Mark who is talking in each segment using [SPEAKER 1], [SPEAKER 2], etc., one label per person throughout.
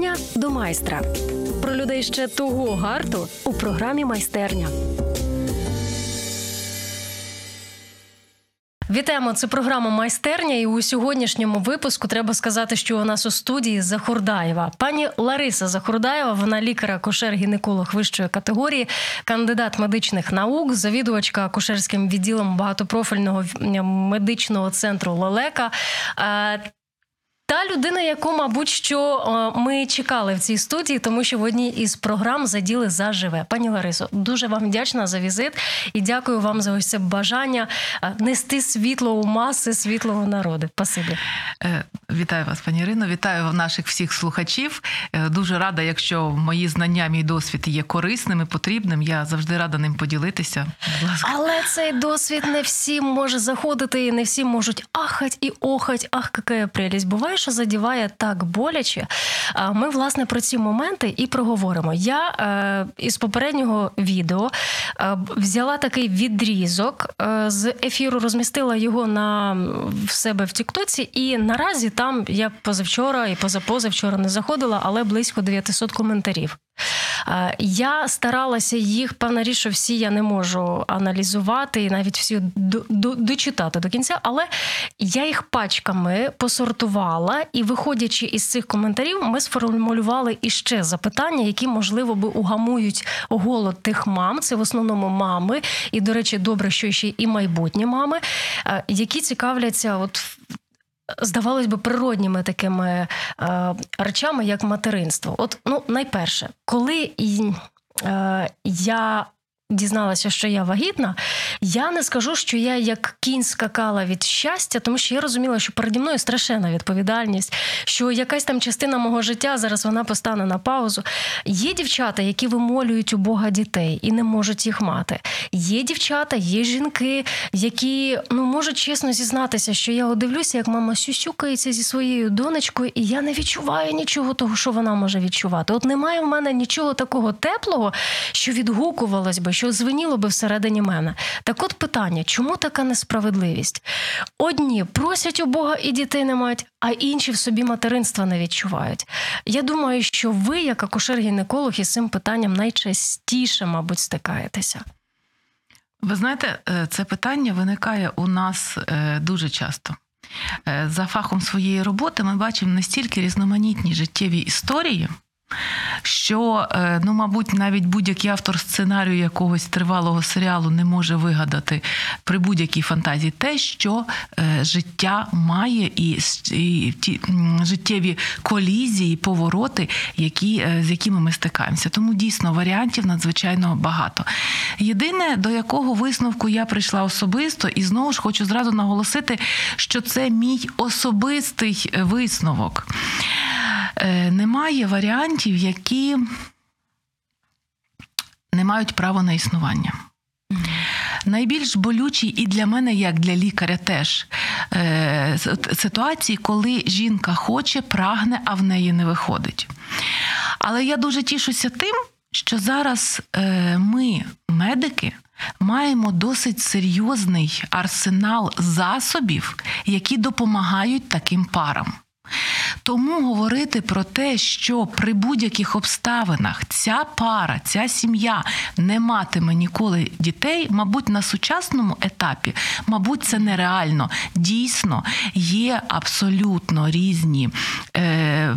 [SPEAKER 1] Учня до майстра про людей ще того гарту у програмі майстерня. Вітаємо, це програма майстерня. І у сьогоднішньому випуску треба сказати, що у нас у студії Захурдаєва. Пані Лариса Захурдаєва, вона лікар-акушер-гінеколог вищої категорії, кандидат медичних наук, завідувачка акушерським відділом багатопрофільного медичного центру Лелека. Та людина, яку, мабуть, що е, ми чекали в цій студії, тому що в одній із програм заділи заживе. Пані Ларисо, дуже вам вдячна за візит і дякую вам за ось це бажання е, нести світло у маси, світло у народи. Спасибі.
[SPEAKER 2] Е, Вітаю вас, пані Ірино. Вітаю наших всіх слухачів. Дуже рада, якщо мої знання, мій досвід є корисним і потрібним. Я завжди рада ним поділитися. Будь ласка.
[SPEAKER 1] Але цей досвід не всім може заходити, і не всі можуть ахать і охать. Ах, яка прелість. Буває, що задіває так боляче. Ми власне про ці моменти і проговоримо. Я е, із попереднього відео е, взяла такий відрізок е, з ефіру, розмістила його на в себе в Тіктоці, і наразі там я позавчора і позапозавчора не заходила, але близько 900 коментарів. Я старалася їх, певна річ, що всі я не можу аналізувати і навіть всі дочитати до кінця, але я їх пачками посортувала, і, виходячи із цих коментарів, ми сформулювали іще запитання, які, можливо, би угамують голод тих мам. Це в основному мами, і, до речі, добре, що ще і майбутні мами, які цікавляться, от здавалось би, природніми такими е, речами, як материнство. От, ну, найперше, коли е, я дізналася, що я вагітна, я не скажу, що я як кінь скакала від щастя, тому що я розуміла, що переді мною страшенна відповідальність, що якась там частина мого життя зараз вона постане на паузу. Є дівчата, які вимолюють у Бога дітей і не можуть їх мати. Є дівчата, є жінки, які ну можуть чесно зізнатися, що я дивлюся, як мама сюсюкається зі своєю донечкою, і я не відчуваю нічого того, що вона може відчувати. От немає в мене нічого такого теплого, що відгукувалось би що звеніло би всередині мене. Так от питання, чому така несправедливість? Одні просять у Бога і дітей не мають, а інші в собі материнства не відчувають. Я думаю, що ви, як акушер-гінеколог, із цим питанням найчастіше, мабуть, стикаєтеся.
[SPEAKER 2] Ви знаєте, е, це питання виникає у нас е, дуже часто. Е, за фахом своєї роботи ми бачимо настільки різноманітні життєві історії що, е, ну, мабуть, навіть будь-який автор сценарію якогось тривалого серіалу не може вигадати при будь-якій фантазії те, що е, життя має, і, і ті життєві колізії, повороти, які, е, з якими ми стикаємося. Тому дійсно варіантів надзвичайно багато. Єдине, до якого висновку я прийшла особисто, і знову ж хочу зразу наголосити, що це мій особистий висновок. Немає варіантів, які не мають права на існування. Найбільш болючі і для мене, як для лікаря, теж е, ситуації, коли жінка хоче, прагне, а в неї не виходить. Але я дуже тішуся тим, що зараз е, ми, медики, маємо досить серйозний арсенал засобів, які допомагають таким парам. Тому говорити про те, що при будь-яких обставинах ця пара, ця сім'я не матиме ніколи дітей, мабуть, на сучасному етапі, мабуть, це нереально. Дійсно, є абсолютно різні е,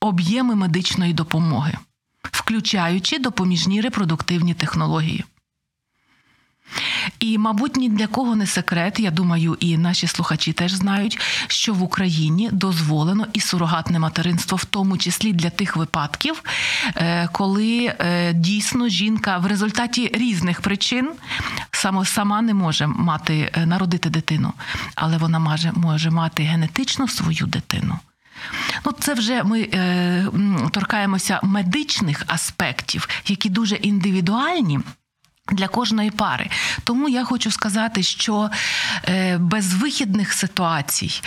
[SPEAKER 2] об'єми медичної допомоги, включаючи допоміжні репродуктивні технології. І, мабуть, ні для кого не секрет. Я думаю, і наші слухачі теж знають, що в Україні дозволено і сурогатне материнство, в тому числі для тих випадків, е, коли е, дійсно жінка в результаті різних причин сама не може мати е, народити дитину, але вона може, може мати генетично свою дитину. Ну, це вже ми е, торкаємося медичних аспектів, які дуже індивідуальні. Для кожної пари. Тому я хочу сказати, що без безвихідних ситуацій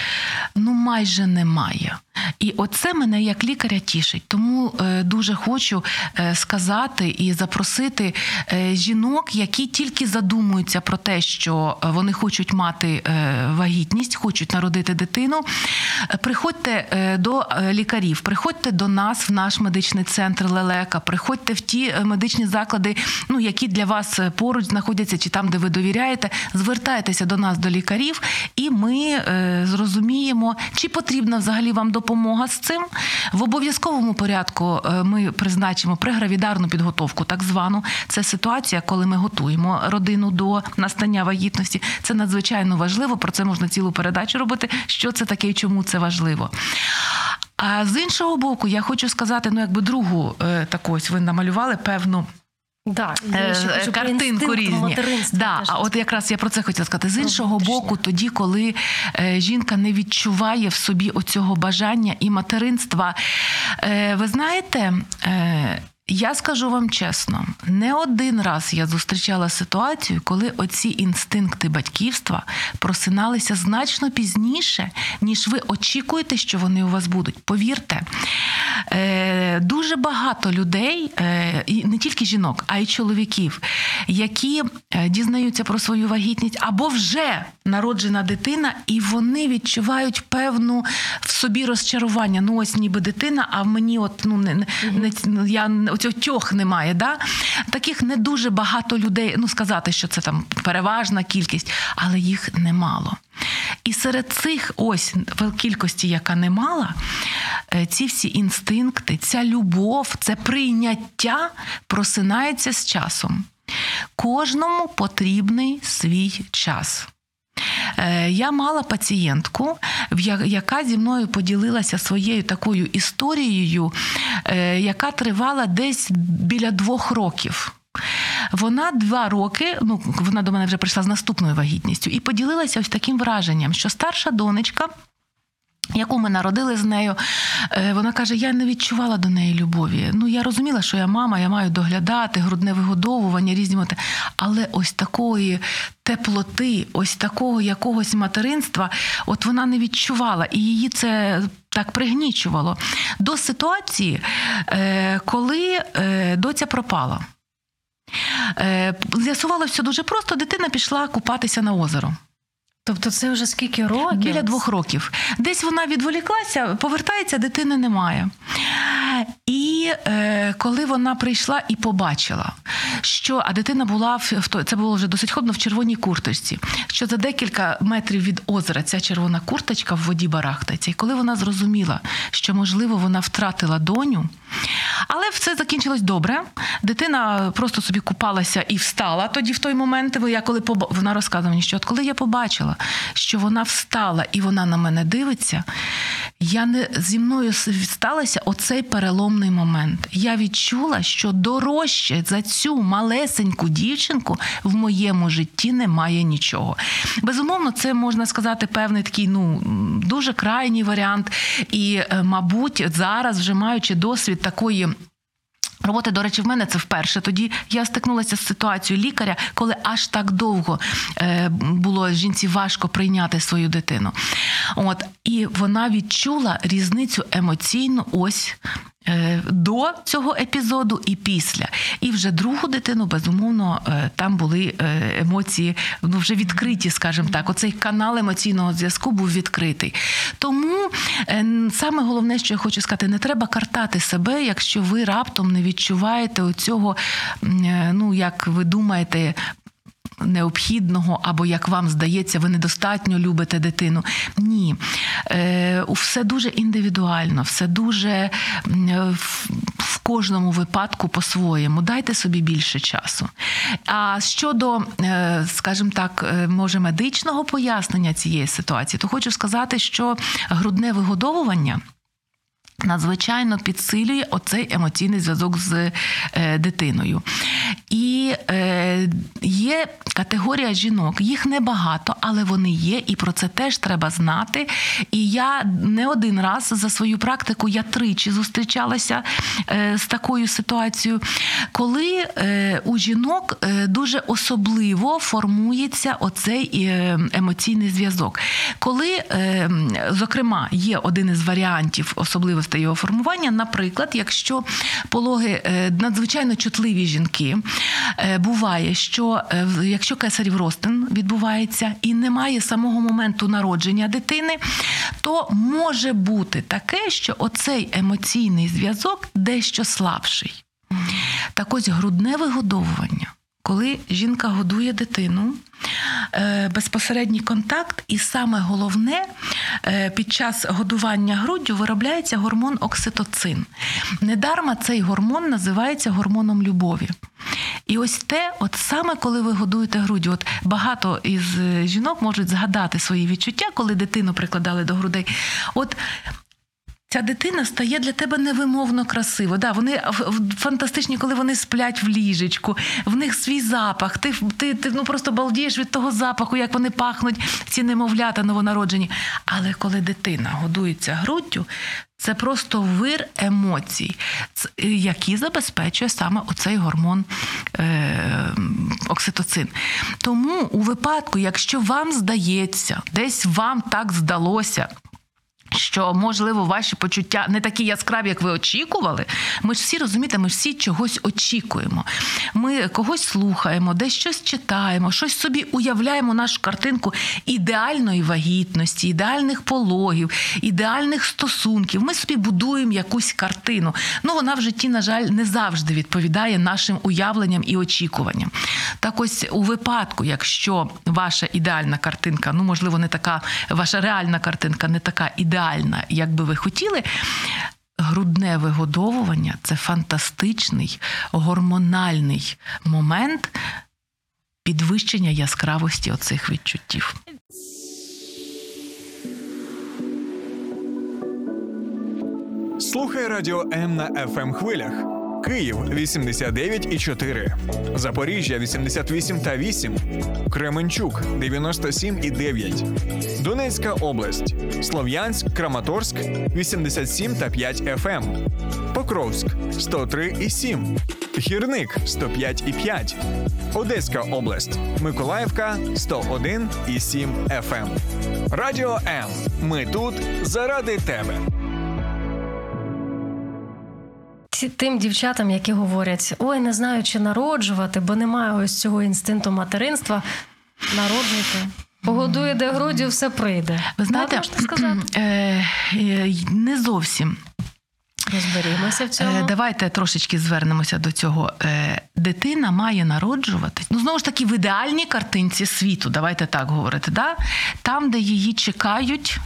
[SPEAKER 2] ну майже немає. І оце мене як лікаря тішить. Тому е, дуже хочу е, сказати і запросити е, жінок, які тільки задумуються про те, що вони хочуть мати вагітність, хочуть народити дитину. Приходьте до лікарів, приходьте до нас в наш медичний центр Лелека, приходьте в ті медичні заклади, ну які для вас поруч знаходяться, чи там, де ви довіряєте. Звертайтеся до нас, до лікарів, і ми зрозуміємо, чи потрібна взагалі вам допомога з цим. В обов'язковому порядку е, ми призначимо прегравідарну підготовку, так звану. Це ситуація, коли ми готуємо родину до настання вагітності. Це надзвичайно важливо. Про це можна цілу передачу робити. Що це таке і чому це важливо. А з іншого боку, я хочу сказати, ну якби другу е, таку ось ви намалювали певну.
[SPEAKER 1] Да,
[SPEAKER 2] Е,
[SPEAKER 1] я ще хочу
[SPEAKER 2] картинку різні. Да, а от якраз я про це хотіла сказати. З іншого боку, тоді, коли е, жінка не відчуває в собі оцього бажання і материнства, е, ви знаєте. Я скажу вам чесно, не один раз я зустрічала ситуацію, коли оці інстинкти батьківства просиналися значно пізніше, ніж ви очікуєте, що вони у вас будуть. Повірте, е, дуже багато людей, е, не тільки жінок, а й чоловіків, які е, дізнаються про свою вагітність або вже народжена дитина, і вони відчувають певну в собі розчарування. Ну, ось ніби дитина, а в мені от ну не, не, не я оцього немає. Да? Таких не дуже багато людей. Ну сказати, що це там переважна кількість, але їх немало. І серед цих ось кількості, яка немала, е, ці всі інстинкти, ця любов, це прийняття просинається з часом. Кожному потрібний свій час. Е, Я мала пацієнтку, яка зі мною поділилася своєю такою історією, е, яка тривала десь біля двох років. Вона два роки, ну вона до мене вже прийшла з наступною вагітністю, і поділилася ось таким враженням, що старша донечка. Яку ми народили з нею, е, вона каже: я не відчувала до неї любові. Ну я розуміла, що я мама, я маю доглядати, грудне вигодовування, різні моти. Але ось такої теплоти, ось такого якогось материнства, от вона не відчувала, і її це так пригнічувало до ситуації, е, коли е, доця пропала. З'ясувалося дуже просто: дитина пішла купатися на озеро.
[SPEAKER 1] Тобто це вже скільки років?
[SPEAKER 2] Біля двох років. Десь вона відволіклася, повертається, дитини немає. І е, коли вона прийшла і побачила, що а дитина була в, це було вже досить ходно в червоній курточці, що за декілька метрів від озера ця червона курточка в воді барахтається. І коли вона зрозуміла, що можливо вона втратила доню, але все закінчилось добре. Дитина просто собі купалася і встала тоді в той момент. Я коли поба... вона розказує мені, що от коли я побачила, що вона встала і вона на мене дивиться, я не зі мною сталося оцей переломний момент. Я відчула, що дорожче за цю малесеньку дівчинку в моєму житті немає нічого. Безумовно, це можна сказати певний такий ну дуже крайній варіант. І, е, мабуть, зараз, вже маючи досвід такої. Роботи, до речі, в мене це вперше. Тоді я стикнулася з ситуацією лікаря, коли аж так довго е, було жінці важко прийняти свою дитину. От і вона відчула різницю емоційну ось. Е, До цього епізоду і після, і вже другу дитину, безумовно, е, там були е, емоції ну вже відкриті, скажімо так. Оцей канал емоційного зв'язку був відкритий. Тому саме головне, що я хочу сказати, не треба картати себе, якщо ви раптом не відчуваєте оцього, ну як ви думаєте. Необхідного, або як вам здається, ви недостатньо любите дитину. Ні, е, все дуже індивідуально, все дуже в, в кожному випадку по-своєму. Дайте собі більше часу. А щодо, е, скажімо так, е, може медичного пояснення цієї ситуації, то хочу сказати, що грудне вигодовування. Надзвичайно підсилює оцей емоційний зв'язок з е, дитиною. І е, є категорія жінок, їх небагато, але вони є, і про це теж треба знати. І я не один раз за свою практику, я тричі зустрічалася е, з такою ситуацією, коли е, у жінок е, дуже особливо формується оцей е, емоційний зв'язок. Коли, е, зокрема, є один із варіантів особливостей його формування, наприклад, якщо пологи е, надзвичайно чутливі жінки, е, буває, що е, якщо кесарів розтин відбувається і немає самого моменту народження дитини, то може бути таке, що оцей емоційний зв'язок дещо слабший. Так ось грудне вигодовування. Коли жінка годує дитину, е, безпосередній контакт, і саме головне, е, під час годування груддю виробляється гормон окситоцин. Недарма цей гормон називається гормоном любові. І ось те, от саме коли ви годуєте груддю, от багато із е, жінок можуть згадати свої відчуття, коли дитину прикладали до грудей. От Ця дитина стає для тебе невимовно красиво. Да, вони фантастичні, коли вони сплять в ліжечку, в них свій запах. Ти, ти, ти ну, просто балдієш від того запаху, як вони пахнуть, ці немовлята новонароджені. Але коли дитина годується груддю, це просто вир емоцій, які забезпечує саме оцей гормон е, окситоцин. Тому у випадку, якщо вам здається, десь вам так здалося. Що можливо ваші почуття не такі яскраві, як ви очікували. Ми ж всі розумієте, ми ж всі чогось очікуємо. Ми когось слухаємо, десь щось читаємо, щось собі уявляємо нашу картинку ідеальної вагітності, ідеальних пологів, ідеальних стосунків. Ми собі будуємо якусь картину. Ну вона в житті, на жаль, не завжди відповідає нашим уявленням і очікуванням. Так ось у випадку, якщо ваша ідеальна картинка, ну можливо, не така, ваша реальна картинка не така ідеальна, як би ви хотіли. Грудне вигодовування це фантастичний гормональний момент підвищення яскравості оцих відчуттів.
[SPEAKER 3] Слухай радіо М на fm хвилях. Київ 89,4, Запоріжжя 88 та 8, Кременчук 97 і 9, Донецька область, Слов'янськ, Краматорськ 87 та 5 ФМ, Покровськ 103 і 7, Гірник 105 і 5, Одеська область, Миколаївка 101 і 7 ФМ. Радіо М. Ми тут заради тебе.
[SPEAKER 1] Тим дівчатам, які говорять: ой, не знаю, чи народжувати, бо немає ось цього інстинкту материнства. Народжуйте. Погодує де груддю, все прийде.
[SPEAKER 2] Ви знаєте,
[SPEAKER 1] можна сказати?
[SPEAKER 2] е, е, не зовсім.
[SPEAKER 1] Розберімося в цьому.
[SPEAKER 2] Е, Давайте трошечки звернемося до цього. Дитина має народжуватись. Ну, знову ж таки, в ідеальній картинці світу, давайте так говорити, да? там, де її чекають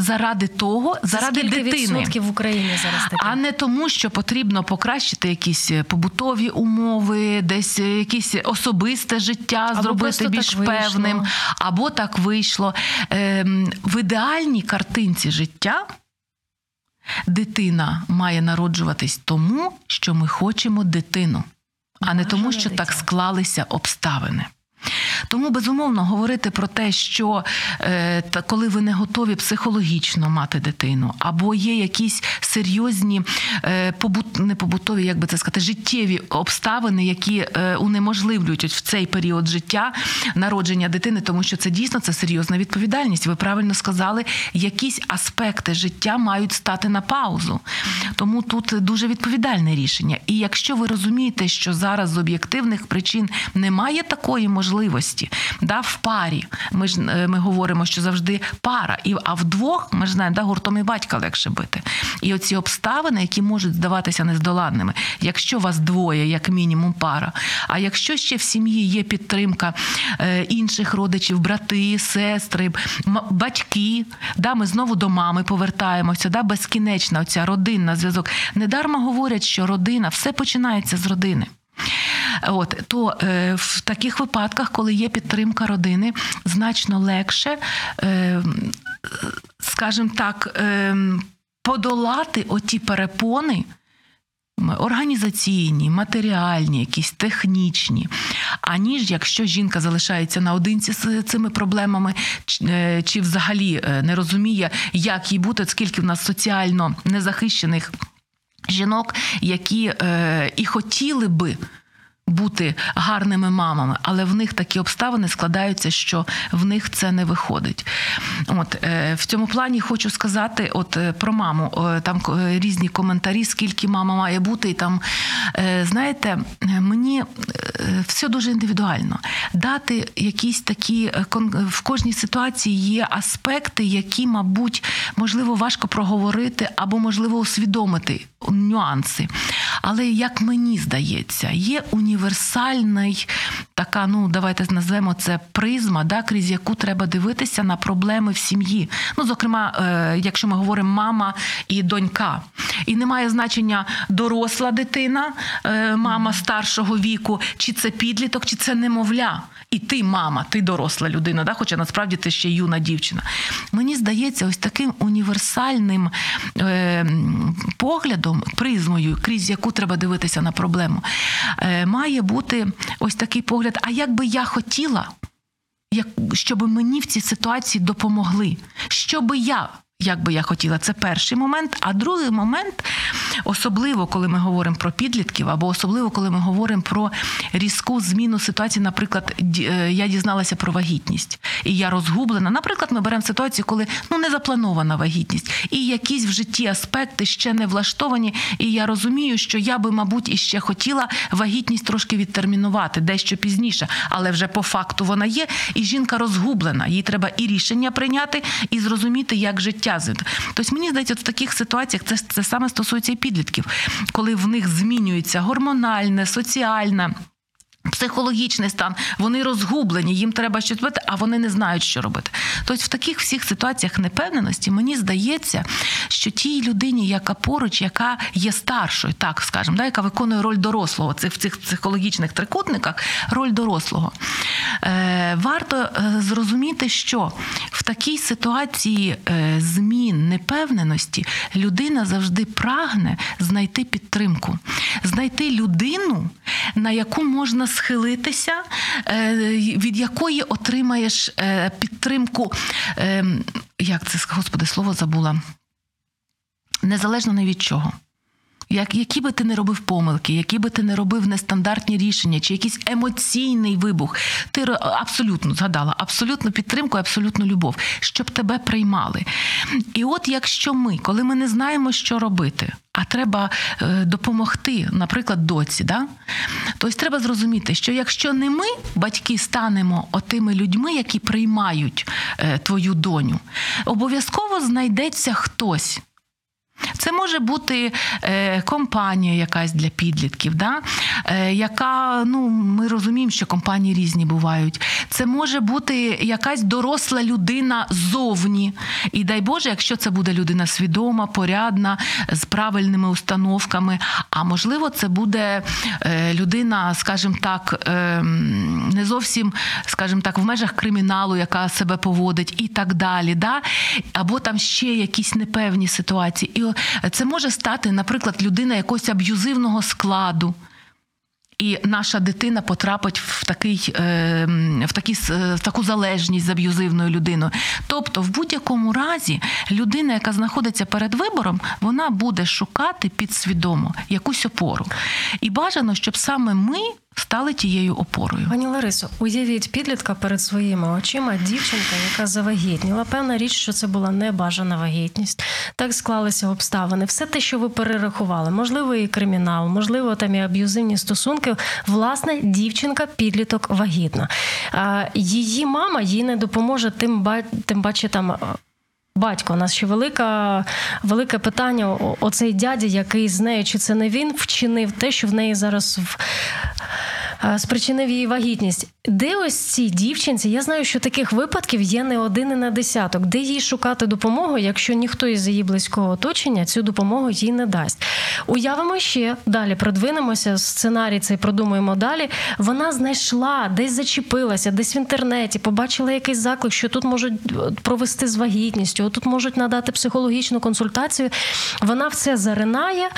[SPEAKER 2] заради того, заради
[SPEAKER 1] Скільки
[SPEAKER 2] дитини.
[SPEAKER 1] відсотків в Україні зараз таке?
[SPEAKER 2] А не тому, що потрібно покращити якісь е, побутові умови, десь е, якесь особисте життя
[SPEAKER 1] Або
[SPEAKER 2] зробити більш певним, або так вийшло. Ем, В ідеальній картинці життя дитина має народжуватись тому, що ми хочемо дитину, а не тому, що так склалися обставини. Тому безумовно говорити про те, що е, та коли ви не готові психологічно мати дитину, або є якісь серйозні е, побут, не побутові, як би це сказати, життєві обставини, які е, унеможливлюють в цей період життя народження дитини, тому що це дійсно це серйозна відповідальність. Ви правильно сказали, якісь аспекти життя мають стати на паузу. Тому тут дуже відповідальне рішення. І якщо ви розумієте, що зараз з об'єктивних причин немає такої можливості, да, в парі. Ми ж е, ми говоримо, що завжди пара, і а вдвох ми ж знаємо, да, гуртом і батька легше бити. І оці обставини, які можуть здаватися нездоланними, якщо вас двоє, як мінімум, пара. А якщо ще в сім'ї є підтримка е, інших родичів, брати, сестри, батьки, да, ми знову до мами повертаємося, да, безкінечна оця родинна зв'язок. Недарма говорять, що родина все починається з родини. От то е, в таких випадках, коли є підтримка родини, значно легше, е, скажімо так, е, подолати оті перепони. організаційні, матеріальні, якісь технічні, аніж якщо жінка залишається наодинці з цими проблемами, е, чи взагалі е, не розуміє, як їй бути, скільки в нас соціально незахищених жінок, які е, і хотіли би. Бути гарними мамами, але в них такі обставини складаються, що в них це не виходить. От е, в цьому плані хочу сказати, от е, про маму. Е, там різні коментарі, скільки мама має бути, і там знаєте, мені все дуже індивідуально. Дати якісь такі в кожній ситуації є аспекти, які, мабуть, можливо, важко проговорити або можливо усвідомити нюанси. Але як мені здається, є універсальний така, ну давайте назвемо це призма, да, крізь яку треба дивитися на проблеми в сім'ї. Ну, зокрема, е, якщо ми говоримо мама і донька, і немає значення доросла дитина, е, мама старшого віку, чи це підліток, чи це немовля. І ти, мама, ти доросла людина, да? хоча насправді ти ще юна дівчина. Мені здається, ось таким універсальним е, поглядом, призмою, крізь яку треба дивитися на проблему, е, має бути ось такий погляд. А як би я хотіла, щоб мені в цій ситуації допомогли, що би я. Як би я хотіла, це перший момент. А другий момент, особливо коли ми говоримо про підлітків, або особливо коли ми говоримо про різку зміну ситуації. Наприклад, е, я дізналася про вагітність, і я розгублена. Наприклад, ми беремо ситуацію, коли ну не запланована вагітність, і якісь в житті аспекти ще не влаштовані. І я розумію, що я би, мабуть, іще хотіла вагітність трошки відтермінувати дещо пізніше, але вже по факту вона є, і жінка розгублена. Їй треба і рішення прийняти, і зрозуміти, як життя зити. Тобто, мені здається, от в таких ситуаціях це, це саме стосується і підлітків, коли в них змінюється гормональне, соціальне. Психологічний стан, вони розгублені, їм треба щось робити, а вони не знають, що робити. Тобто в таких всіх ситуаціях непевненості мені здається, що тій людині, яка поруч, яка є старшою, так скажемо, да, яка виконує роль дорослого, це в цих психологічних трикутниках, роль дорослого, е, варто е, зрозуміти, що в такій ситуації е, змін непевненості людина завжди прагне знайти підтримку, знайти людину, на яку можна схилитися, е, від якої отримаєш е, підтримку. е, Як це господи, слово забула? Незалежно не від чого. Як, які би ти не робив помилки, які би ти не робив нестандартні рішення, чи якийсь емоційний вибух, ти абсолютно згадала, абсолютну підтримку, абсолютну любов, щоб тебе приймали. І от якщо ми, коли ми не знаємо, що робити, а треба е, допомогти, наприклад, доці, да? тобто треба зрозуміти, що якщо не ми, батьки, станемо отими людьми, які приймають е, твою доню, обов'язково знайдеться хтось. Це може бути е, компанія якась для підлітків, да? е, яка, ну, ми розуміємо, що компанії різні бувають. Це може бути якась доросла людина зовні. І дай Боже, якщо це буде людина свідома, порядна, з правильними установками. А можливо, це буде е, людина, скажімо так, е, не зовсім, скажімо так, в межах криміналу, яка себе поводить, і так далі. Да? Або там ще якісь непевні ситуації. І це може стати, наприклад, людина якогось аб'юзивного складу. І наша дитина потрапить в такий е, в, такі, с- е, в таку залежність з аб'юзивною людиною. Тобто, в будь-якому разі, людина, яка знаходиться перед вибором, вона буде шукати підсвідомо якусь опору. І бажано, щоб саме ми стали тією опорою.
[SPEAKER 1] Пані Ларисо, уявіть підлітка перед своїми очима, дівчинка, яка завагітніла. Певна річ, що це була небажана вагітність. Так склалися обставини. Все те, що ви перерахували, можливо, і кримінал, можливо, там і аб'юзивні стосунки. Власне, дівчинка, підліток вагітна. Її мама їй не допоможе, тим ба тим паче там. Батько, у нас ще велика, велике питання. Оцей дядя, який з нею, чи це не він вчинив те, що в неї зараз в, спричинив її вагітність. Де ось ці дівчинці? Я знаю, що таких випадків є не один і на десяток. Де їй шукати допомогу, якщо ніхто із її близького оточення цю допомогу їй не дасть? Уявимо ще далі, продвинемося сценарій цей продумуємо далі. Вона знайшла, десь зачепилася, десь в інтернеті, побачила якийсь заклик, що тут можуть е, провести з вагітністю, тут можуть надати психологічну консультацію. Вона в це заринає,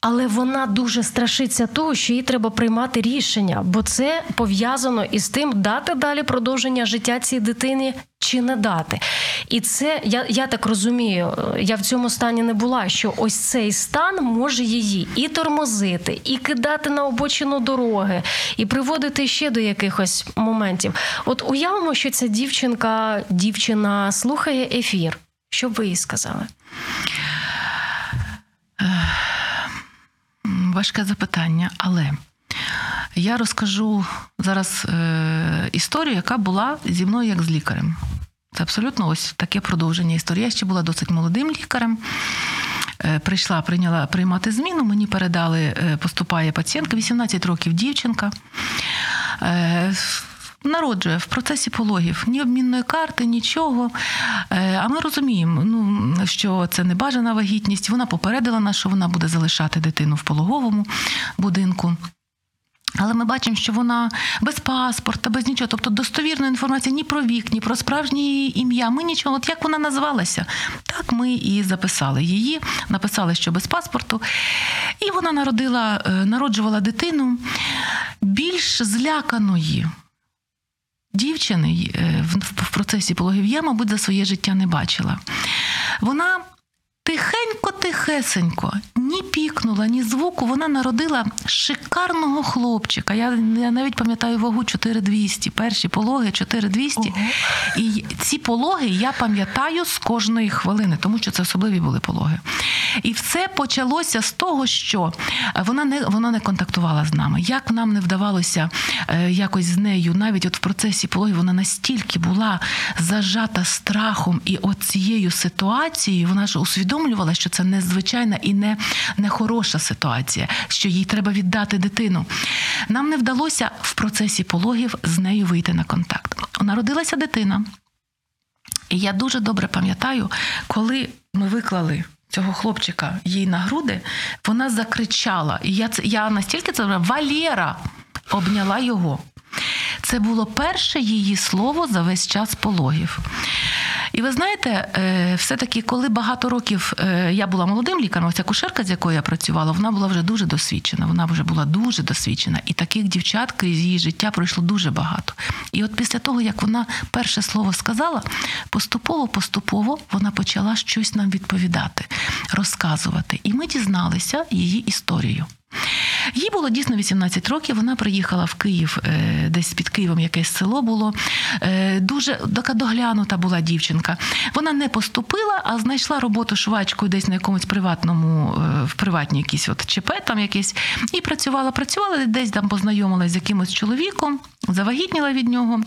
[SPEAKER 1] але вона дуже страшиться того, що їй треба приймати рішення, бо це пов'язано із тим, дати далі продовження життя цій дитині чи не дати. І це я, я так розумію, е, я в цьому стані не була, що ось цей стан може її і тормозити, і кидати на обочину дороги, і приводити ще до якихось моментів. От уявимо, що ця дівчинка, дівчина слухає ефір. Що б ви їй сказали?
[SPEAKER 2] Важке запитання, але я розкажу зараз е, історію, яка була зі мною як з лікарем. Це абсолютно ось таке продовження історії. Я ще була досить молодим лікарем. Е, Прийшла, прийняла приймати зміну. Мені передали, е, поступає пацієнтка, 18 років дівчинка. Е, Народжує в процесі пологів ні обмінної карти, нічого. А ми розуміємо, ну, що це не бажана вагітність. Вона попередила нас, що вона буде залишати дитину в пологовому будинку. Але ми бачимо, що вона без паспорта, без нічого, тобто достовірної інформації ні про вік, ні про справжнє ім'я. Ми нічого, от як вона називалася, так ми і записали її, написали, що без паспорту. І вона народила, е, народжувала дитину більш зляканої. Дівчини е, в в процесі пологів я, мабуть, за своє життя не бачила. Вона тихенько-тихесенько, ні пікнула, ні звуку. Вона народила шикарного хлопчика. Я, я навіть пам'ятаю вагу 4200, перші пологи 4200.
[SPEAKER 1] Ого.
[SPEAKER 2] І ці пологи я пам'ятаю з кожної хвилини, тому що це особливі були пологи. І все почалося з того, що вона не вона не контактувала з нами. Як нам не вдавалося е, якось з нею, навіть от в процесі пологів вона настільки була зажата страхом і от цією ситуацією, вона ж усвідомлювала, що це незвичайна і не, не хороша ситуація, що їй треба віддати дитину. Нам не вдалося в процесі пологів з нею вийти на контакт. Народилася дитина. І я дуже добре пам'ятаю, коли ми виклали цього хлопчика їй на груди, вона закричала. І я, я настільки це Валєра обняла його. Це було перше її слово за весь час пологів. І ви знаєте, е, все-таки, коли багато років е, я була молодим лікарем, ця кушерка, з якою я працювала, вона була вже дуже досвідчена. Вона вже була дуже досвідчена. І таких дівчат крізь її життя пройшло дуже багато. І от після того, як вона перше слово сказала, поступово-поступово вона почала щось нам відповідати, розказувати. І ми дізналися її історію. Їй було дійсно 18 років. Вона приїхала в Київ, е, десь під Києвом якесь село було. Е, Дуже така доглянута була дівчинка. Вона не поступила, а знайшла роботу швачкою десь на якомусь приватному, е, в приватній якійсь от ЧП там якесь. І працювала, працювала, десь там познайомилась з якимось чоловіком, завагітніла від нього.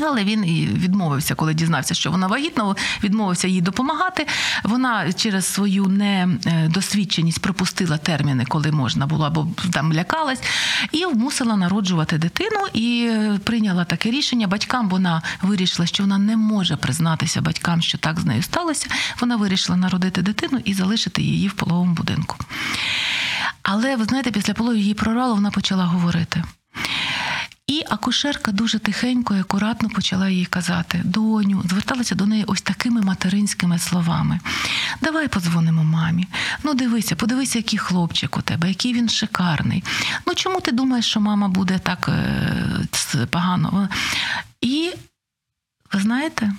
[SPEAKER 2] Але він і відмовився, коли дізнався, що вона вагітна, відмовився їй допомагати. Вона через свою недосвідченість пропустила терміни, коли можна було, або там лякалась, і мусила народжувати дитину. І прийняла таке рішення. Батькам вона вирішила, що вона не може признатися батькам, що так з нею сталося. Вона вирішила народити дитину і залишити її в пологовому будинку. Але ви знаєте, після пологів її прорвало, вона почала говорити. І акушерка дуже тихенько і акуратно почала їй казати: доню, зверталася до неї ось такими материнськими словами. Давай подзвонимо мамі. Ну, дивися, подивися, який хлопчик у тебе, який він шикарний. Ну чому ти думаєш, що мама буде так е, погано? І ви знаєте,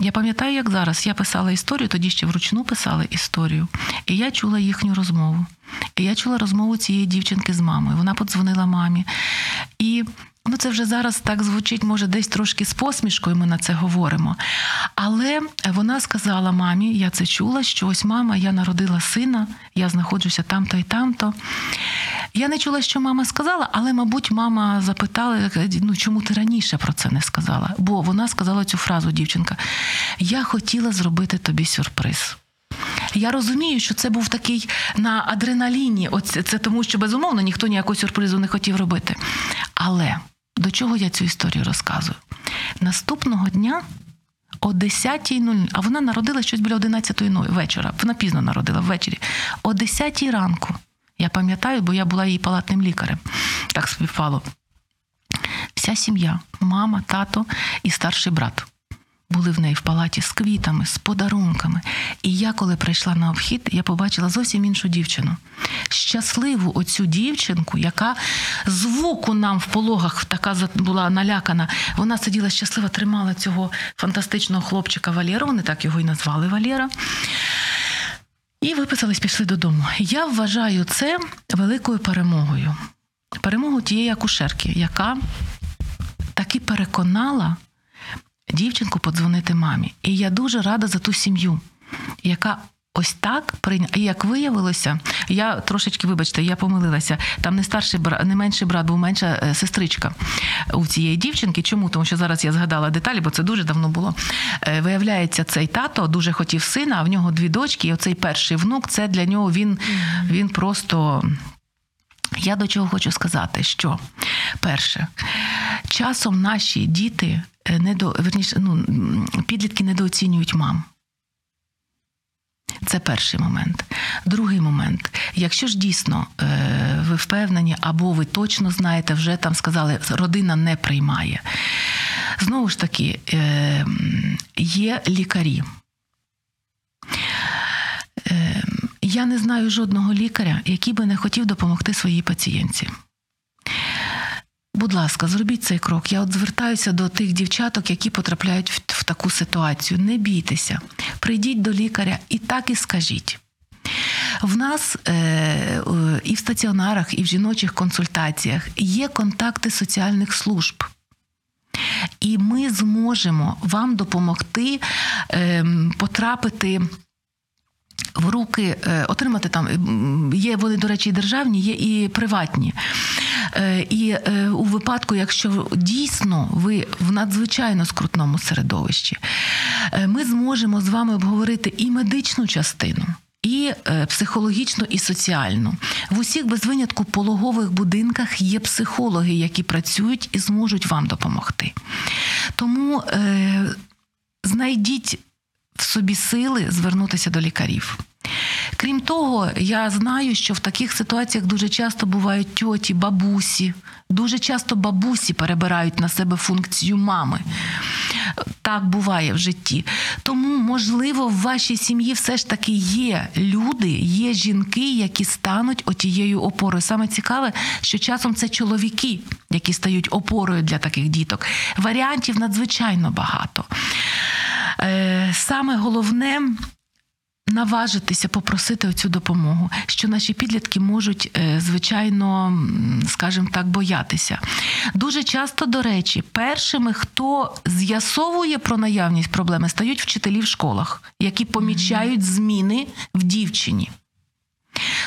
[SPEAKER 2] я пам'ятаю, як зараз я писала історію, тоді ще вручну писала історію, і я чула їхню розмову. І я чула розмову цієї дівчинки з мамою. Вона подзвонила мамі. І ну, це вже зараз так звучить, може, десь трошки з посмішкою ми на це говоримо. Але вона сказала мамі, я це чула, що ось мама, я народила сина, я знаходжуся там-то і там-то. Я не чула, що мама сказала, але, мабуть, мама запитала, ну чому ти раніше про це не сказала? Бо вона сказала цю фразу, дівчинка: Я хотіла зробити тобі сюрприз. Я розумію, що це був такий на адреналіні. Оце це тому, що безумовно ніхто ніякого сюрпризу не хотів робити. Але До чого я цю історію розказую? Наступного дня о 10.00, а вона народила щось біля 11.00 вечора. Вона пізно народила ввечері. О 10 ранку. Я пам'ятаю, бо я була її палатним лікарем. Так співпало. Вся сім'я, мама, тато і старший брат. Були в неї в палаті з квітами, з подарунками. І я, коли прийшла на обхід, я побачила зовсім іншу дівчину. Щасливу оцю дівчинку, яка звуку нам в пологах така була налякана. Вона сиділа щаслива, тримала цього фантастичного хлопчика Валєра. Вони так його і назвали Валєра. І виписались, пішли додому. Я вважаю це великою перемогою. Перемогу тієї акушерки, яка таки переконала дівчинку подзвонити мамі. І я дуже рада за ту сім'ю, яка ось так прийняла. І як виявилося, я трошечки, вибачте, я помилилася. Там не старший брат, не менший брат, був менша е, сестричка у цієї дівчинки. Чому? Тому що зараз я згадала деталі, бо це дуже давно було. Е, Виявляється, цей тато дуже хотів сина, а в нього дві дочки, і оцей перший внук це для нього він, він просто. Я до чого хочу сказати, що перше, часом наші діти е, недо, верніше, ну, підлітки недооцінюють мам. Це перший момент. Другий момент. Якщо ж дійсно е, ви впевнені, або ви точно знаєте, вже там сказали, родина не приймає. Знову ж таки, е, є лікарі. Е, я не знаю жодного лікаря, який би не хотів допомогти своїй пацієнтці. Будь ласка, зробіть цей крок. Я от звертаюся до тих дівчаток, які потрапляють в, в таку ситуацію. Не бійтеся, прийдіть до лікаря і так і скажіть. В нас е, і в стаціонарах, і в жіночих консультаціях є контакти соціальних служб. І ми зможемо вам допомогти е, потрапити в руки, е, отримати там є вони, до речі, і державні, є і приватні. Е, І е, у випадку, якщо дійсно ви в надзвичайно скрутному середовищі, ми зможемо з вами обговорити і медичну частину. І психологічну, і соціальну в усіх без винятку пологових будинках є психологи, які працюють і зможуть вам допомогти. Тому е, знайдіть в собі сили звернутися до лікарів. Крім того, я знаю, що в таких ситуаціях дуже часто бувають тьоті, бабусі. Дуже часто бабусі перебирають на себе функцію мами. Так буває в житті. Тому, можливо, в вашій сім'ї все ж таки є люди, є жінки, які стануть отією опорою. Саме цікаве, що часом це чоловіки, які стають опорою для таких діток. Варіантів надзвичайно багато. Е, Саме головне. Наважитися попросити оцю допомогу, що наші підлітки можуть, е, звичайно, скажімо так, боятися. Дуже часто, до речі, першими, хто з'ясовує про наявність проблеми, стають вчителі в школах, які помічають зміни в дівчині.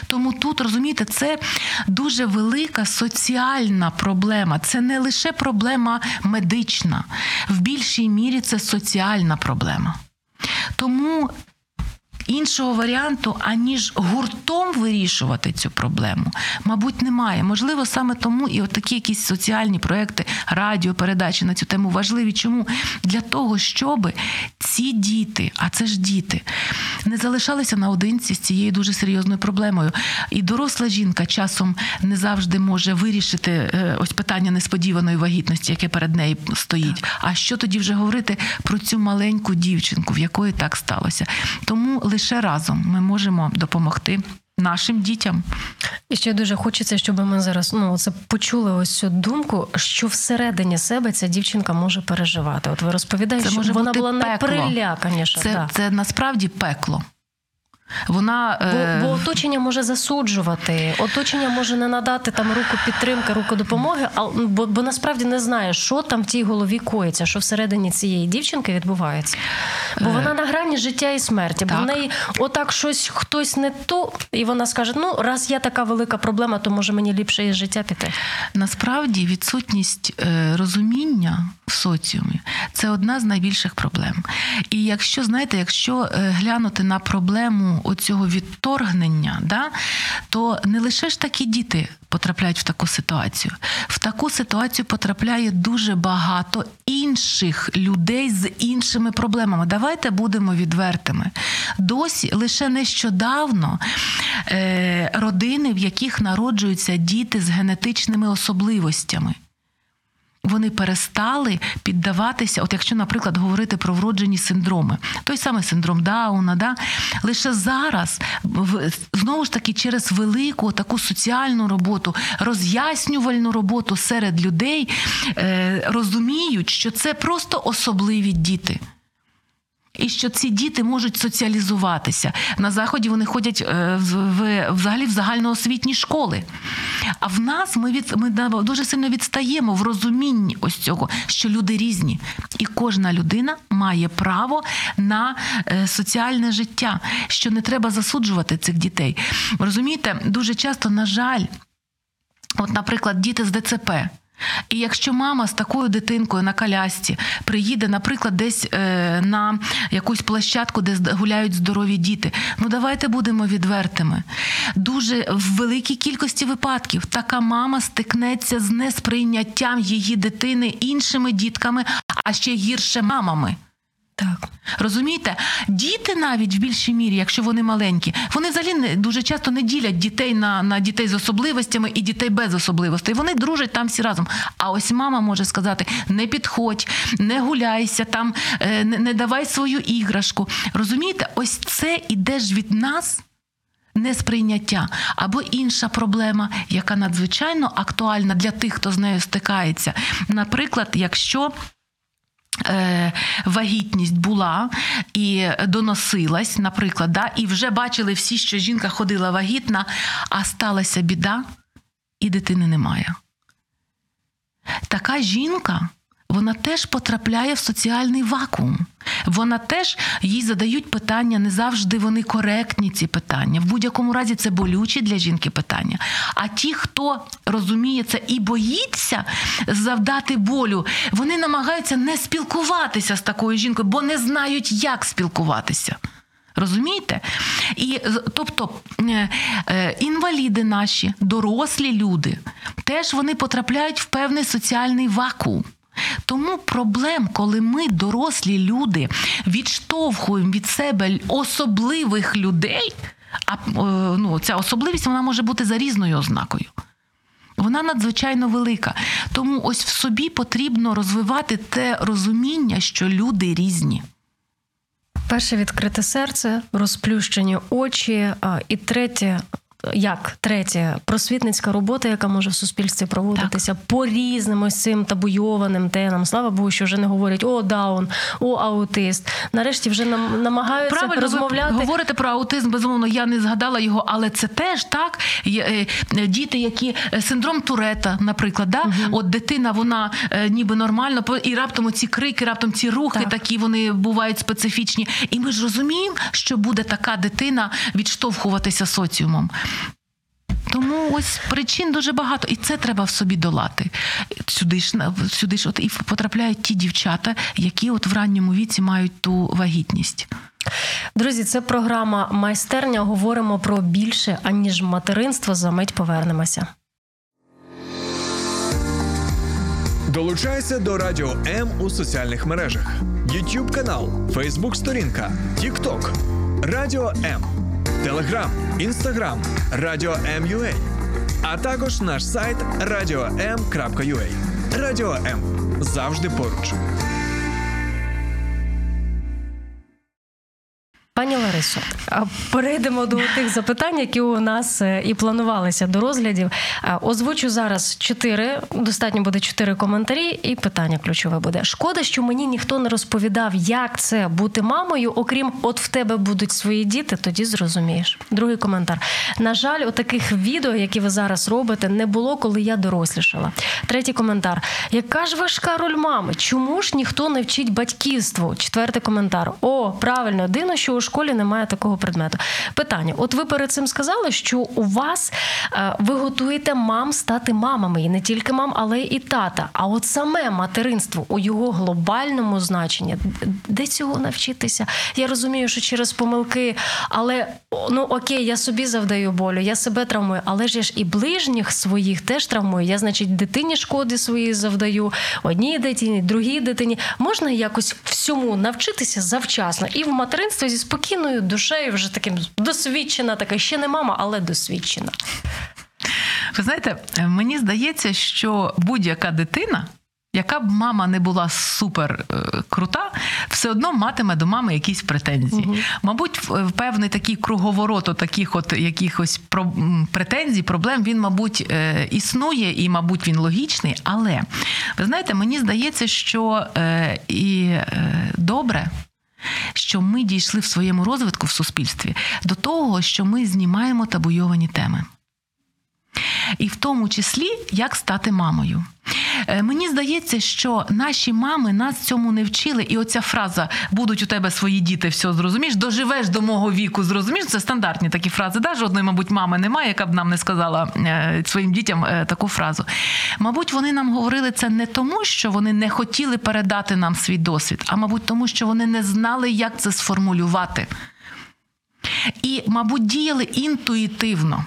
[SPEAKER 2] Тому тут розумієте, це дуже велика соціальна проблема. Це не лише проблема медична, в більшій мірі це соціальна проблема. Тому іншого варіанту, аніж гуртом вирішувати цю проблему, мабуть, немає. Можливо, саме тому і от такі якісь соціальні проекти, радіопередачі на цю тему важливі. Чому? Для того, щоб ці діти, а це ж діти, не залишалися наодинці з цією дуже серйозною проблемою. І доросла жінка часом не завжди може вирішити е, ось питання несподіваної вагітності, яке перед нею стоїть. А що тоді вже говорити про цю маленьку дівчинку, в якої так сталося? Тому лише разом ми можемо допомогти нашим дітям.
[SPEAKER 1] І ще дуже хочеться, щоб ми зараз ну це почули ось цю думку, що всередині себе ця дівчинка може переживати. От ви розповідаєте, що
[SPEAKER 2] може
[SPEAKER 1] вона була
[SPEAKER 2] пекло. Це, це насправді пекло. Вона е,
[SPEAKER 1] Бо, бо оточення може засуджувати, оточення може не надати там руку підтримки, руку допомоги, а бо, бо насправді не знає, що там в тій голові коїться, що всередині цієї дівчинки відбувається. Бо вона на грані життя і смерті. Бо в неї отак щось хтось не то, і вона скаже: ну раз є така велика проблема, то може мені ліпше із життя піти.
[SPEAKER 2] Насправді відсутність е, розуміння в соціумі це одна з найбільших проблем. І якщо знаєте, якщо е, глянути на проблему оцього відторгнення, да, то не лише ж такі діти потрапляють в таку ситуацію. В таку ситуацію потрапляє дуже багато інших людей з іншими проблемами. Давайте будемо відвертими. Досі лише нещодавно е, родини, в яких народжуються діти з генетичними особливостями. Вони перестали піддаватися, от якщо, наприклад, говорити про вроджені синдроми, той самий синдром Дауна, да? лише зараз, знову ж таки, через велику таку соціальну роботу, роз'яснювальну роботу серед людей е, розуміють, що це просто особливі діти. І що ці діти можуть соціалізуватися. На заході вони ходять е, в, взагалі в загальноосвітні школи. А в нас ми, від, ми дуже сильно відстаємо в розумінні ось цього, що люди різні. І кожна людина має право на е, соціальне життя, що не треба засуджувати цих дітей. Розумієте, дуже часто, на жаль, От, наприклад, діти з ДЦП. І якщо мама з такою дитинкою на колясці приїде, наприклад, десь е, на якусь площадку, де гуляють здорові діти, ну давайте будемо відвертими. Дуже в великій кількості випадків така мама стикнеться з несприйняттям її дитини іншими дітками, а ще гірше мамами.
[SPEAKER 1] Так.
[SPEAKER 2] Розумієте, діти навіть в більшій мірі, якщо вони маленькі, вони взагалі не дуже часто не ділять дітей на, на дітей з особливостями і дітей без особливостей. Вони дружать там всі разом. А ось мама може сказати: не підходь, не гуляйся, там е, не, не давай свою іграшку. Розумієте, ось це іде ж від нас. Несприйняття або інша проблема, яка надзвичайно актуальна для тих, хто з нею стикається. Наприклад, якщо вагітність була і доносилась, наприклад, да, і вже бачили всі, що жінка ходила вагітна, а сталася біда, і дитини немає. Така жінка. Вона теж потрапляє в соціальний вакуум. Вона теж їй задають питання, не завжди вони коректні, ці питання. В будь-якому разі це болючі для жінки питання. А ті, хто розуміє це і боїться завдати болю, вони намагаються не спілкуватися з такою жінкою, бо не знають, як спілкуватися. Розумієте? І тобто е, е, інваліди наші, дорослі люди, теж вони потрапляють в певний соціальний вакуум. Тому проблем, коли ми, дорослі люди, відштовхуємо від себе особливих людей, а е, ну, ця особливість вона може бути за різною ознакою. Вона надзвичайно велика. Тому ось в собі потрібно розвивати те розуміння, що люди різні.
[SPEAKER 1] Перше відкрите серце, розплющені очі. І третє, як третє, просвітницька робота, яка може в суспільстві проводитися по різним ось цим табуйованим темам. Слава Богу, що вже не говорять о даун, о аутист. Нарешті вже нам намагаються
[SPEAKER 2] Правильно,
[SPEAKER 1] розмовляти.
[SPEAKER 2] ви говорите про аутизм, безумовно, я не згадала його, але це теж так. Е, Діти, які е, синдром Турета, наприклад, да? от дитина, вона е, ніби нормально, і раптом ці крики, раптом ці рухи,
[SPEAKER 1] Так.
[SPEAKER 2] такі вони бувають специфічні. І ми ж розуміємо, що буде така дитина відштовхуватися соціумом. Тому ось причин дуже багато, і це треба в собі долати. Сюди ж на- сюди ж от і потрапляють ті дівчата, які от в ранньому віці мають ту вагітність.
[SPEAKER 1] Друзі, це програма майстерня. Говоримо про більше аніж материнство. За мить повернемося.
[SPEAKER 3] Долучайся до Радіо М у соціальних мережах: YouTube канал, Facebook сторінка, TikTok, Радіо М, Телеграм, Інстаграм, Радіо М.Ю.А. а також наш сайт radio.m.ua. Радіо М завжди поруч.
[SPEAKER 1] Пані Ларисо, перейдемо до тих запитань, які у нас е, і планувалися до розглядів. Озвучу зараз чотири. Достатньо буде чотири коментарі, і питання ключове буде. Шкода, що мені ніхто не розповідав, як це бути мамою, окрім от в тебе будуть свої діти, тоді зрозумієш. Другий коментар. На жаль, у таких відео, які ви зараз робите, не було, коли я дорослішала. Третій коментар. Яка ж важка роль мами? Чому ж ніхто не вчить батьківству? Четвертий коментар. О, правильно, дивно, що у школі немає такого предмету. Питання: от ви перед цим сказали, що у вас е, ви готуєте мам стати мамами, і не тільки мам, але і тата. А от саме материнство у його глобальному значенні, де цього навчитися? Я розумію, що через помилки, але ну окей, я собі завдаю болю, я себе травмую, але ж я ж і ближніх своїх теж травмую. Я, значить, дитині шкоди свої завдаю, одній дитині, другій дитині. Можна якось всьому навчитися завчасно і в материнстві зі спокійною душею, вже таким досвідчена, така ще не мама, але досвідчена.
[SPEAKER 2] Ви знаєте, е, мені здається, що будь-яка дитина. Яка б мама не була супер е, крута, все одно матиме до мами якісь претензії.
[SPEAKER 1] Мгм.
[SPEAKER 2] Мабуть, в- в певний такий круговорот от таких от якихось про- претензій, проблем, він, мабуть, е, існує і, мабуть, він логічний. Але ви знаєте, мені здається, що е, і е, добре, що ми дійшли в своєму розвитку в суспільстві до того, що ми знімаємо табуйовані теми. І в тому числі, як стати мамою. Е, Мені здається, що наші мами нас цьому не вчили, і оця фраза будуть у тебе свої діти, все зрозумієш, доживеш до мого віку, зрозумієш. Це стандартні такі фрази. Да? Жодної, мабуть, мами немає, яка б нам не сказала е, своїм дітям е, таку фразу. Мабуть, вони нам говорили це не тому, що вони не хотіли передати нам свій досвід, а мабуть, тому що вони не знали, як це сформулювати. І, мабуть, діяли інтуїтивно.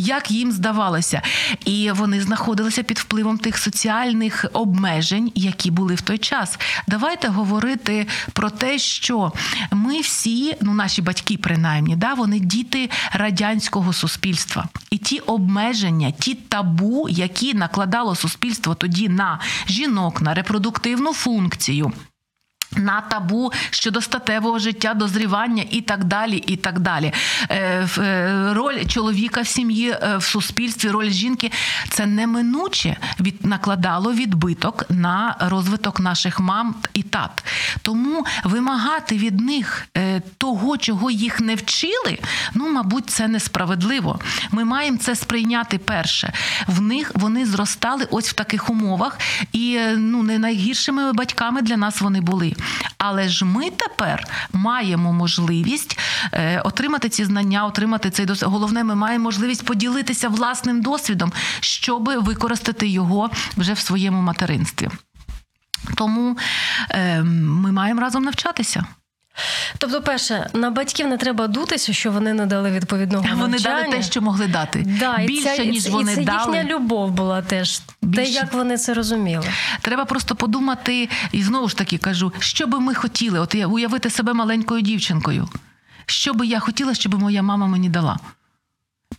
[SPEAKER 2] Як їм здавалося, і вони знаходилися під впливом тих соціальних обмежень, які були в той час. Давайте говорити про те, що ми всі, ну наші батьки, принаймні, да, вони діти радянського суспільства, і ті обмеження, ті табу, які накладало суспільство тоді на жінок, на репродуктивну функцію на табу щодо статевого життя, дозрівання і так далі. і так далі. Е, е, Роль чоловіка в сім'ї, е, в суспільстві, роль жінки це неминуче від, накладало відбиток на розвиток наших мам і тат. Тому вимагати від них того, чого їх не вчили, ну, мабуть, це несправедливо. Ми маємо це сприйняти перше. В них вони зростали ось в таких умовах, і ну не найгіршими батьками для нас вони були. Але ж ми тепер маємо можливість е, отримати ці знання, отримати цей досвід. Головне, ми маємо можливість поділитися власним досвідом, щоб використати його вже в своєму материнстві. Тому е, ми маємо разом навчатися.
[SPEAKER 1] Тобто, перше, на батьків не треба дутися, що вони не дали відповідного
[SPEAKER 2] Вони дали те, що могли дати.
[SPEAKER 1] Да, і
[SPEAKER 2] Більше,
[SPEAKER 1] це,
[SPEAKER 2] ніж
[SPEAKER 1] і
[SPEAKER 2] вони
[SPEAKER 1] це
[SPEAKER 2] дали.
[SPEAKER 1] їхня любов була теж. Те, як вони це розуміли.
[SPEAKER 2] Треба просто подумати, і знову ж таки кажу, що би ми хотіли, от уявити себе маленькою дівчинкою. Що би я хотіла, щоб моя мама мені дала?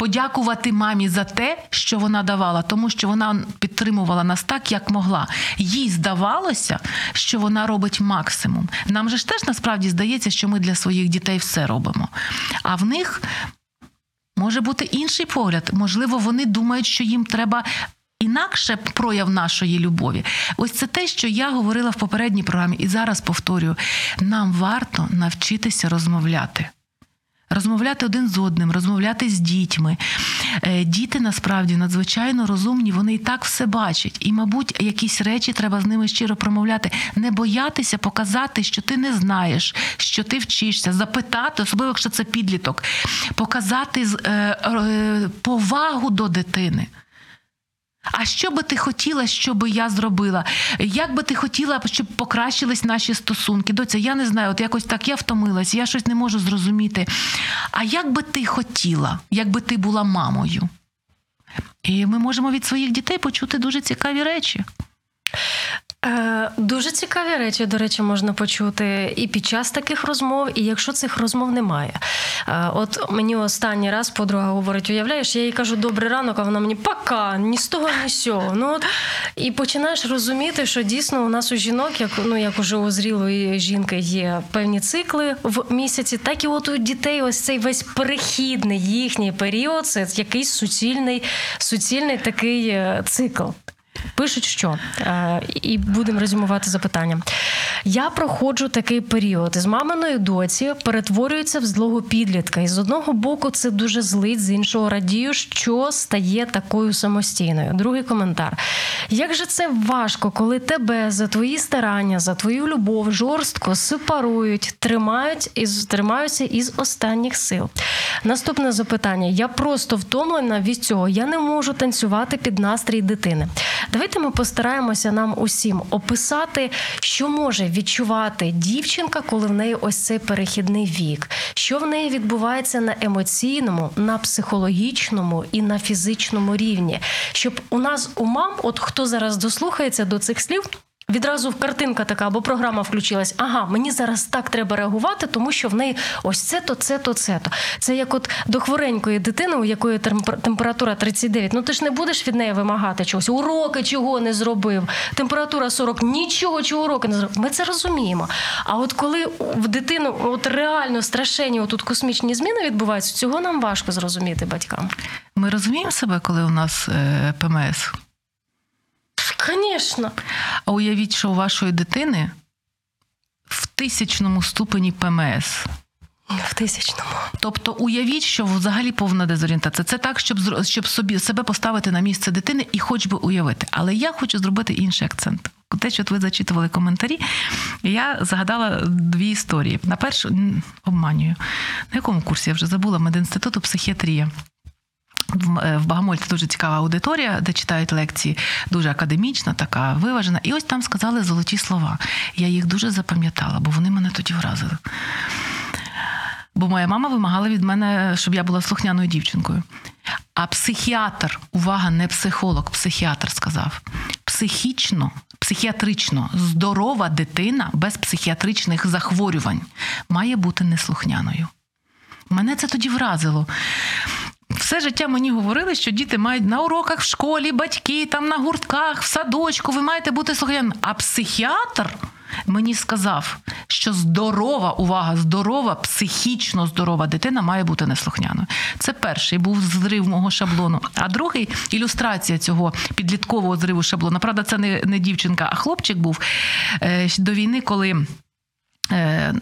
[SPEAKER 2] Подякувати мамі за те, що вона давала, тому що вона підтримувала нас так, як могла. Їй здавалося, що вона робить максимум. Нам же ж теж насправді здається, що ми для своїх дітей все робимо. А в них може бути інший погляд. Можливо, вони думають, що їм треба. Інакше прояв нашої любові. Ось це те, що я говорила в попередній програмі, і зараз повторюю: нам варто навчитися розмовляти. Розмовляти один з одним, розмовляти з дітьми. Е, Діти насправді надзвичайно розумні, вони і так все бачать. І, мабуть, якісь речі треба з ними щиро промовляти, не боятися показати, що ти не знаєш, що ти вчишся, запитати, особливо якщо це підліток, показати е, е, повагу до дитини. А що би ти хотіла, щоб я зробила? Як би ти хотіла, щоб покращились наші стосунки? Доця, я не знаю, от якось так я втомилась, я щось не можу зрозуміти. А як би ти хотіла, якби ти була мамою? І ми можемо від своїх дітей почути дуже цікаві речі.
[SPEAKER 1] Е, дуже цікаві речі, до речі, можна почути і під час таких розмов, і якщо цих розмов немає. Е, от мені останній раз подруга говорить: уявляєш, я їй кажу добрий ранок, а вона мені пока, ні з того, ні з цього. Ну от і починаєш розуміти, що дійсно у нас у жінок, як ну як уже у зрілої жінки, є певні цикли в місяці, так і от у дітей ось цей весь перехідний їхній період, це якийсь суцільний, суцільний такий е, цикл. Пишуть, що Е, і будемо резюмувати запитання. Я проходжу такий період. З маминої доці перетворюється в злого підлітка. І з одного боку це дуже злить, з іншого радію, що стає такою самостійною. Другий коментар. Як же це важко, коли тебе за твої старання, за твою любов жорстко сепарують, тримають із тримаються із останніх сил. Наступне запитання. Я просто втомлена від цього. Я не можу танцювати під настрій дитини. Давайте ми постараємося нам усім описати, що може відчувати дівчинка, коли в неї ось цей перехідний вік, що в неї відбувається на емоційному, на психологічному і на фізичному рівні, щоб у нас у мам, от хто зараз дослухається до цих слів. Відразу картинка така або програма включилась. Ага, мені зараз так треба реагувати, тому що в неї ось це то, це то, це то. Це як от до хворенької дитини, у якої темпер- температура 39. Ну ти ж не будеш від неї вимагати чогось. Уроки чого не зробив. Температура 40, нічого, чого уроки не зробив. Ми це розуміємо. А от коли в дитину от реально страшенні, отут космічні зміни відбуваються, цього нам важко зрозуміти батькам.
[SPEAKER 2] Ми розуміємо себе, коли у нас е, ПМС.
[SPEAKER 1] Звісно.
[SPEAKER 2] А уявіть, що у вашої дитини в тисячному ступені ПМС.
[SPEAKER 1] В тисячному.
[SPEAKER 2] Тобто уявіть, що взагалі повна дезорієнтація. Це так, щоб щоб собі себе поставити на місце дитини і хоч би уявити. Але я хочу зробити інший акцент. Те, що ви зачитували коментарі, я згадала дві історії. На першу обманюю. На якому курсі я вже забула медінституту психіатрія. В е, Багамольці дуже цікава аудиторія, де читають лекції, дуже академічна, така виважена. І ось там сказали золоті слова. Я їх дуже запам'ятала, бо вони мене тоді вразили. Бо моя мама вимагала від мене, щоб я була слухняною дівчинкою. А психіатр, увага, не психолог, психіатр сказав: психічно, психіатрично здорова дитина без психіатричних захворювань має бути неслухняною. Мене це тоді вразило. Все життя мені говорили, що діти мають на уроках в школі, батьки, там на гуртках, в садочку, ви маєте бути слухняними. А психіатр мені сказав, що здорова, увага, здорова, психічно здорова дитина має бути неслухняною. Це перший був зрив мого шаблону. А другий ілюстрація цього підліткового зриву шаблону. Правда, це не, не дівчинка, а хлопчик був е, до війни, коли. Е,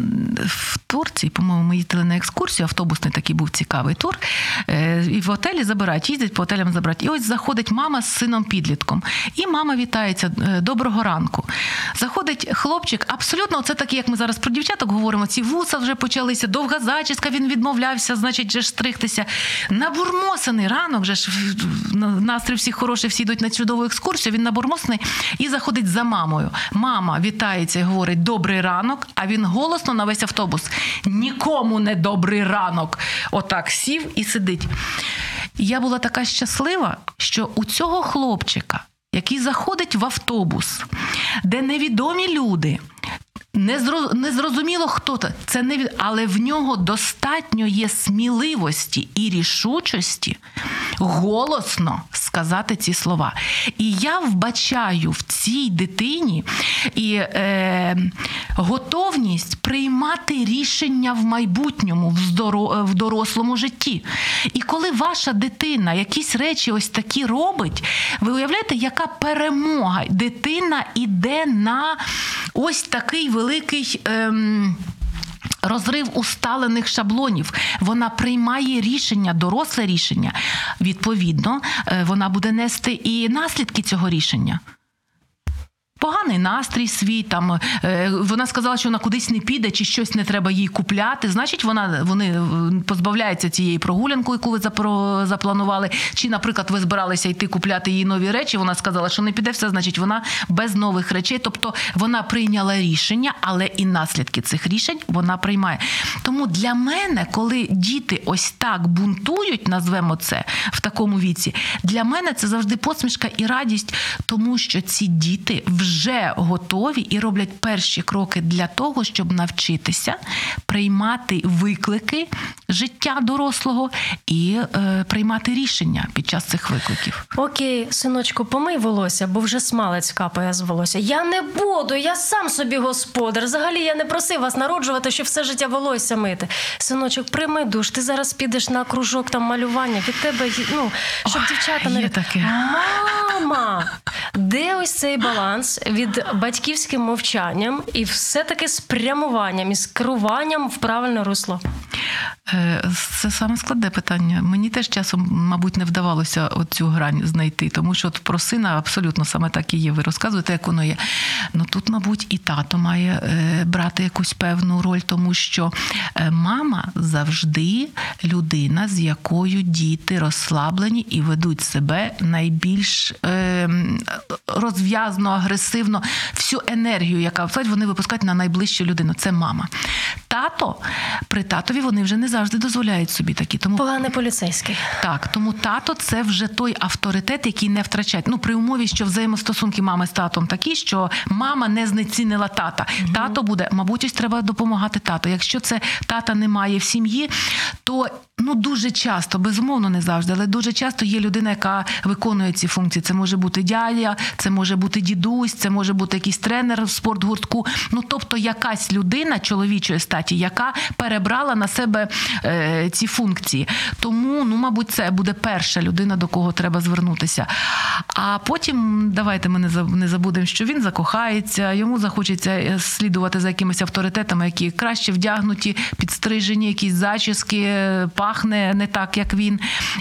[SPEAKER 2] В Турції, по-моєму, ми їздили на екскурсію, автобусний такий був цікавий тур. Е, І в готелі забирають, їздять по готелям забирають. І ось заходить мама з сином підлітком. І мама вітається е, доброго ранку. Заходить хлопчик, абсолютно, це такі, як ми зараз про дівчаток говоримо, ці вуса вже почалися, довга зачіска, він відмовлявся, значить, же стригтися. Набурмосений ранок, же ж настрій всіх хороший, всі йдуть на чудову екскурсію. Він набурмосений і заходить за мамою. Мама вітається і говорить добрий ранок, а він голосно на весь автобус. Нікому не добрий ранок. Отак сів і сидить. Я була така щаслива, що у цього хлопчика, який заходить в автобус, де невідомі люди. Не зрозуміло, хто це. Це не але в нього достатньо є сміливості і рішучості голосно сказати ці слова. І я вбачаю в цій дитині і е, готовність приймати рішення в майбутньому, в, здоро... в дорослому житті. І коли ваша дитина якісь речі ось такі робить, ви уявляєте, яка перемога? Дитина іде на ось такий великий. Ем... Розрив усталених шаблонів. Вона приймає рішення, доросле рішення. Відповідно, е, вона буде нести і наслідки цього рішення. Поганий настрій свій там е, вона сказала, що вона кудись не піде, чи щось не треба їй купляти. Значить, вона вони е, позбавляються цієї прогулянки, яку ви запланували. Чи, наприклад, ви збиралися йти купляти їй нові речі. Вона сказала, що не піде все, значить, вона без нових речей. Тобто вона прийняла рішення, але і наслідки цих рішень вона приймає. Тому для мене, коли діти ось так бунтують, назвемо це в такому віці, для мене це завжди посмішка і радість, тому що ці діти вже готові і роблять перші кроки для того, щоб навчитися приймати виклики життя дорослого і е, приймати рішення під час цих викликів.
[SPEAKER 1] Окей, синочку, помий волосся, бо вже смалець капає з волосся. Я не буду, я сам собі господар. Взагалі я не просив вас народжувати, щоб все життя волосся мити. Синочок, прийми душ, ти зараз підеш на кружок там малювання. Від тебе ну, щоб
[SPEAKER 2] Ой,
[SPEAKER 1] дівчата не
[SPEAKER 2] таке.
[SPEAKER 1] Мама! Де ось цей баланс? від батьківським мовчанням і все-таки спрямуванням і скеруванням в правильне русло?
[SPEAKER 2] Це саме складне питання. Мені теж часом, мабуть, не вдавалося оцю грань знайти, тому що от про сина абсолютно саме так і є. Ви розказуєте, як воно є. Ну тут, мабуть, і тато має е, брати якусь певну роль, тому що е, мама завжди людина, з якою діти розслаблені і ведуть себе найбільш е, розв'язно, агресивно. Всю енергію, яка вони випускають на найближчу людину. Це мама. Тато при татові вони вже не завжди дозволяють собі такі. Тому
[SPEAKER 1] Поганий поліцейський.
[SPEAKER 2] так, тому тато це вже той авторитет, який не втрачать. Ну при умові, що взаємостосунки мами з татом такі, що мама не знецінила тата. Тато буде, мабуть, ось треба допомагати тату. Якщо це тата немає в сім'ї, то ну дуже часто, безумовно, не завжди, але дуже часто є людина, яка виконує ці функції. Це може бути дядя, це може бути дідусь, це може бути якийсь тренер в спортгуртку. Ну тобто, якась людина чоловічої статі, яка перебрала на себе е, ці функції. Тому, ну, мабуть, це буде перша людина, до кого треба звернутися. А потім давайте ми не не забудемо, що він закохається, йому захочеться е, слідувати за якимись авторитетами, які краще вдягнуті, підстрижені, якісь зачіски, е, пахне не так, як він.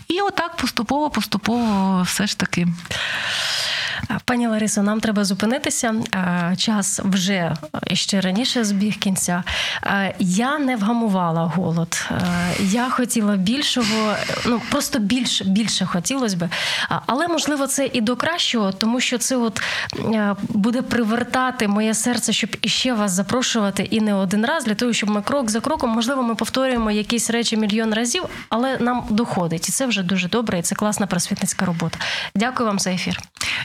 [SPEAKER 2] І отак поступово, поступово все ж таки.
[SPEAKER 1] Пані Ларисо, нам треба зупинитися. Час вже е, ще раніше збіг кінця. Я не вгамувала голод. Я хотіла більшого, ну просто більше, більше хотілося би. Але можливо це і до кращого, тому що це от е, буде привертати моє серце, щоб іще вас запрошувати і не один раз, для того, щоб ми крок за кроком, можливо, ми повторюємо якісь речі мільйон разів, але нам доходить. І це вже дуже добре, і це класна просвітницька робота. Дякую вам за ефір.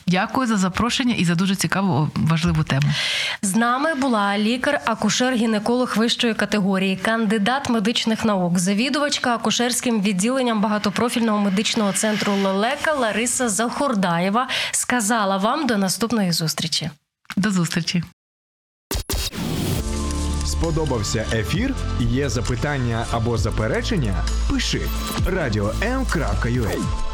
[SPEAKER 2] Дякую за запрошення і за дуже цікаву важливу тему.
[SPEAKER 1] З нами була лікар-акушер-гінеколог вищої категорії, кандидат медичних наук, завідувачка акушерським відділенням багатопрофільного медичного центру Лелека Лариса Захурдаєва. Сказала вам до наступної зустрічі.
[SPEAKER 2] До зустрічі.
[SPEAKER 3] Сподобався ефір? Є запитання або заперечення? Пиши радіом.ua